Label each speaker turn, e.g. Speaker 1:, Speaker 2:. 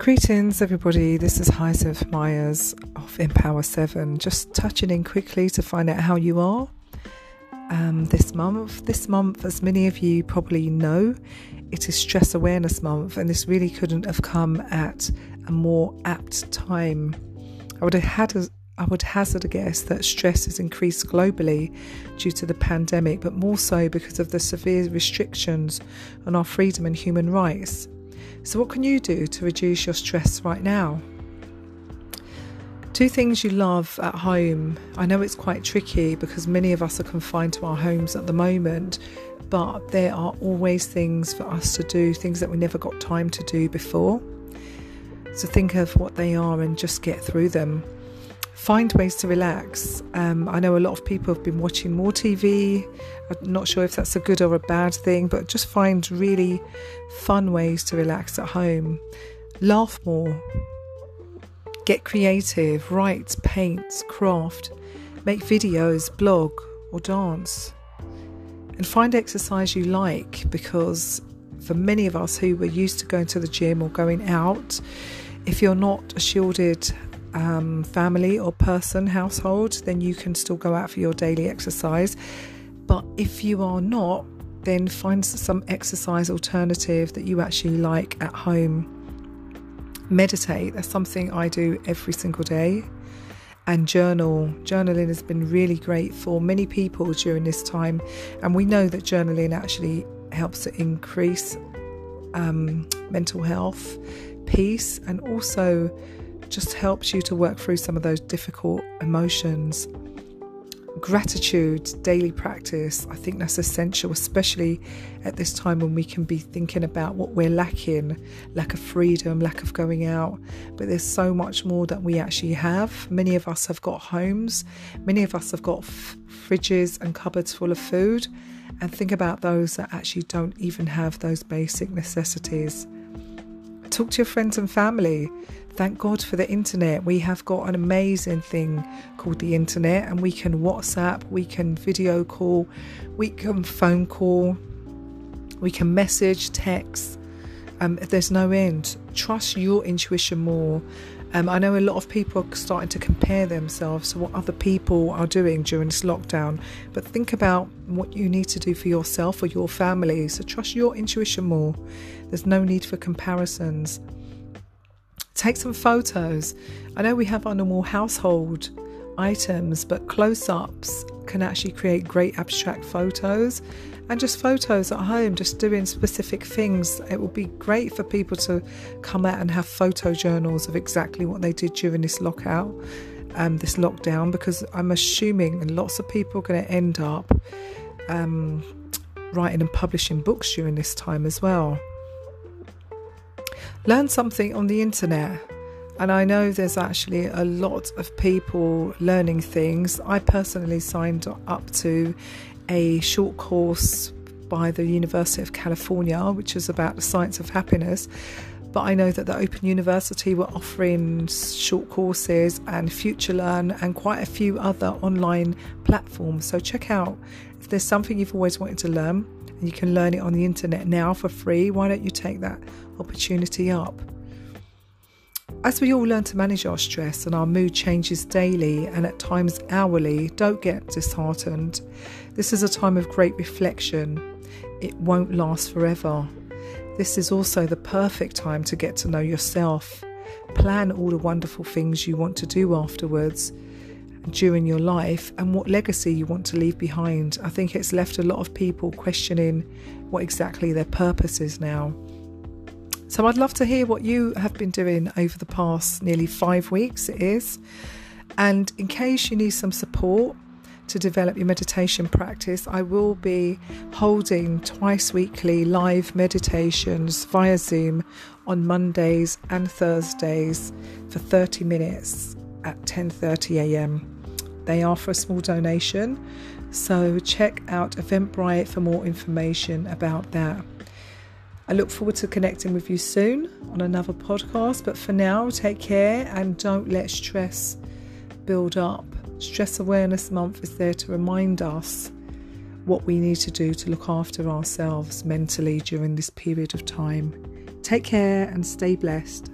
Speaker 1: Greetings, everybody. This is Hyacinth Myers of Empower 7. Just touching in quickly to find out how you are um, this month. This month, as many of you probably know, it is Stress Awareness Month, and this really couldn't have come at a more apt time. I would have had a, I would hazard a guess that stress has increased globally due to the pandemic, but more so because of the severe restrictions on our freedom and human rights. So, what can you do to reduce your stress right now? Two things you love at home. I know it's quite tricky because many of us are confined to our homes at the moment, but there are always things for us to do, things that we never got time to do before. So, think of what they are and just get through them find ways to relax. Um, I know a lot of people have been watching more TV. I'm not sure if that's a good or a bad thing, but just find really fun ways to relax at home. Laugh more. Get creative. Write, paint, craft. Make videos, blog, or dance. And find exercise you like because for many of us who were used to going to the gym or going out, if you're not a shielded um, family or person, household, then you can still go out for your daily exercise. But if you are not, then find some exercise alternative that you actually like at home. Meditate, that's something I do every single day. And journal. Journaling has been really great for many people during this time. And we know that journaling actually helps to increase um, mental health, peace, and also just helps you to work through some of those difficult emotions. Gratitude, daily practice, I think that's essential, especially at this time when we can be thinking about what we're lacking lack of freedom, lack of going out. But there's so much more that we actually have. Many of us have got homes, many of us have got f- fridges and cupboards full of food. And think about those that actually don't even have those basic necessities. Talk to your friends and family. Thank God for the internet. We have got an amazing thing called the internet, and we can WhatsApp, we can video call, we can phone call, we can message, text. Um, there's no end. Trust your intuition more. Um, I know a lot of people are starting to compare themselves to what other people are doing during this lockdown, but think about what you need to do for yourself or your family. So trust your intuition more. There's no need for comparisons. Take some photos. I know we have our normal household items, but close ups can actually create great abstract photos and just photos at home, just doing specific things. It will be great for people to come out and have photo journals of exactly what they did during this lockout, um, this lockdown, because I'm assuming lots of people are going to end up um, writing and publishing books during this time as well learn something on the internet. And I know there's actually a lot of people learning things. I personally signed up to a short course by the University of California, which is about the science of happiness. But I know that the Open University were offering short courses and FutureLearn and quite a few other online platforms. So check out if there's something you've always wanted to learn and you can learn it on the internet now for free. Why don't you take that opportunity up? As we all learn to manage our stress and our mood changes daily and at times hourly, don't get disheartened. This is a time of great reflection. It won't last forever. This is also the perfect time to get to know yourself. Plan all the wonderful things you want to do afterwards during your life and what legacy you want to leave behind. I think it's left a lot of people questioning what exactly their purpose is now. So I'd love to hear what you have been doing over the past nearly five weeks, it is. And in case you need some support to develop your meditation practice, I will be holding twice weekly live meditations via Zoom on Mondays and Thursdays for 30 minutes at 10:30 a.m. They are for a small donation, so check out Eventbrite for more information about that. I look forward to connecting with you soon on another podcast, but for now, take care and don't let stress build up. Stress Awareness Month is there to remind us what we need to do to look after ourselves mentally during this period of time. Take care and stay blessed.